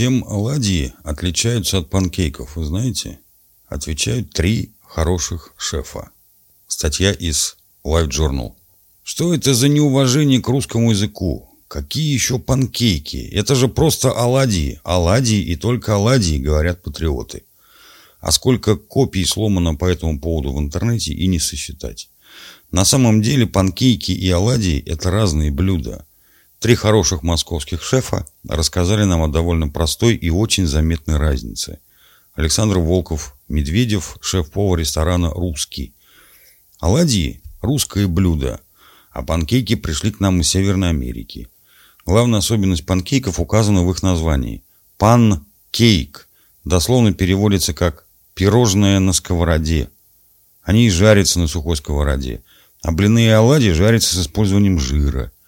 Чем оладьи отличаются от панкейков, вы знаете? Отвечают три хороших шефа. Статья из Life Journal. Что это за неуважение к русскому языку? Какие еще панкейки? Это же просто оладьи. Оладьи и только оладьи, говорят патриоты. А сколько копий сломано по этому поводу в интернете и не сосчитать. На самом деле панкейки и оладьи – это разные блюда. Три хороших московских шефа рассказали нам о довольно простой и очень заметной разнице. Александр Волков, Медведев, шеф-повар ресторана «Русский». Оладьи – русское блюдо, а панкейки пришли к нам из Северной Америки. Главная особенность панкейков указана в их названии. Пан-кейк дословно переводится как «пирожное на сковороде». Они и жарятся на сухой сковороде, а блины и оладьи жарятся с использованием жира –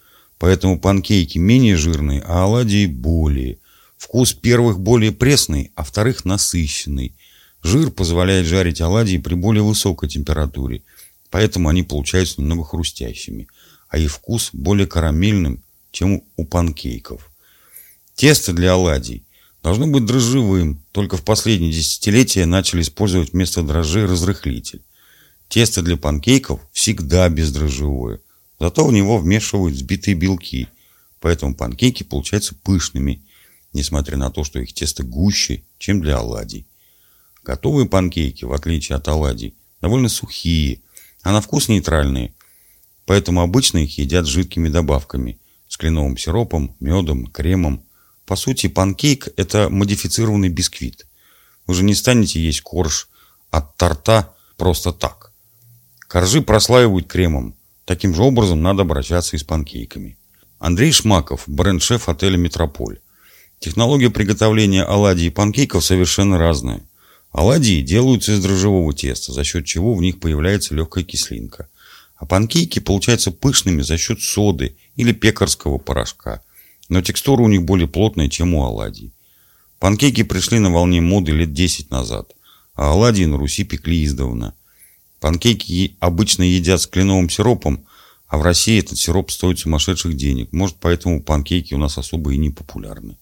Поэтому панкейки менее жирные, а оладьи более. Вкус первых более пресный, а вторых насыщенный. Жир позволяет жарить оладьи при более высокой температуре, поэтому они получаются немного хрустящими, а их вкус более карамельным, чем у панкейков. Тесто для оладий должно быть дрожжевым, только в последние десятилетия начали использовать вместо дрожжей разрыхлитель. Тесто для панкейков всегда бездрожжевое – Зато в него вмешивают взбитые белки, поэтому панкейки получаются пышными, несмотря на то, что их тесто гуще, чем для оладий. Готовые панкейки, в отличие от оладий, довольно сухие, а на вкус нейтральные, поэтому обычно их едят с жидкими добавками, с кленовым сиропом, медом, кремом. По сути, панкейк – это модифицированный бисквит. Вы же не станете есть корж от торта просто так. Коржи прослаивают кремом, Таким же образом надо обращаться и с панкейками. Андрей Шмаков, бренд-шеф отеля «Метрополь». Технология приготовления оладий и панкейков совершенно разная. Оладьи делаются из дрожжевого теста, за счет чего в них появляется легкая кислинка. А панкейки получаются пышными за счет соды или пекарского порошка. Но текстура у них более плотная, чем у оладий. Панкейки пришли на волне моды лет 10 назад, а оладьи на Руси пекли издавна – Панкейки обычно едят с кленовым сиропом, а в России этот сироп стоит сумасшедших денег. Может, поэтому панкейки у нас особо и не популярны.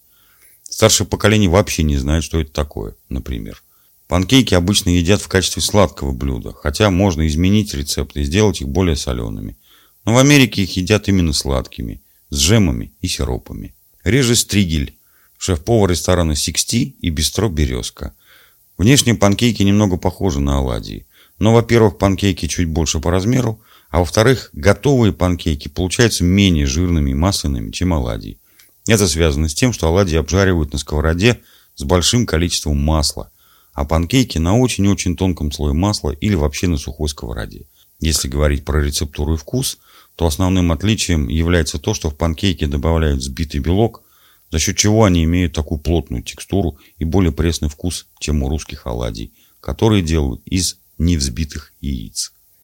Старшее поколение вообще не знает, что это такое, например. Панкейки обычно едят в качестве сладкого блюда, хотя можно изменить рецепт и сделать их более солеными. Но в Америке их едят именно сладкими, с джемами и сиропами. Режис Тригель, шеф-повар ресторана Sixty и бистро Березка. Внешне панкейки немного похожи на оладьи. Но, во-первых, панкейки чуть больше по размеру, а во-вторых, готовые панкейки получаются менее жирными и масляными, чем оладьи. Это связано с тем, что оладьи обжаривают на сковороде с большим количеством масла, а панкейки на очень-очень тонком слое масла или вообще на сухой сковороде. Если говорить про рецептуру и вкус, то основным отличием является то, что в панкейки добавляют взбитый белок, за счет чего они имеют такую плотную текстуру и более пресный вкус, чем у русских оладий, которые делают из невзбитых яиц.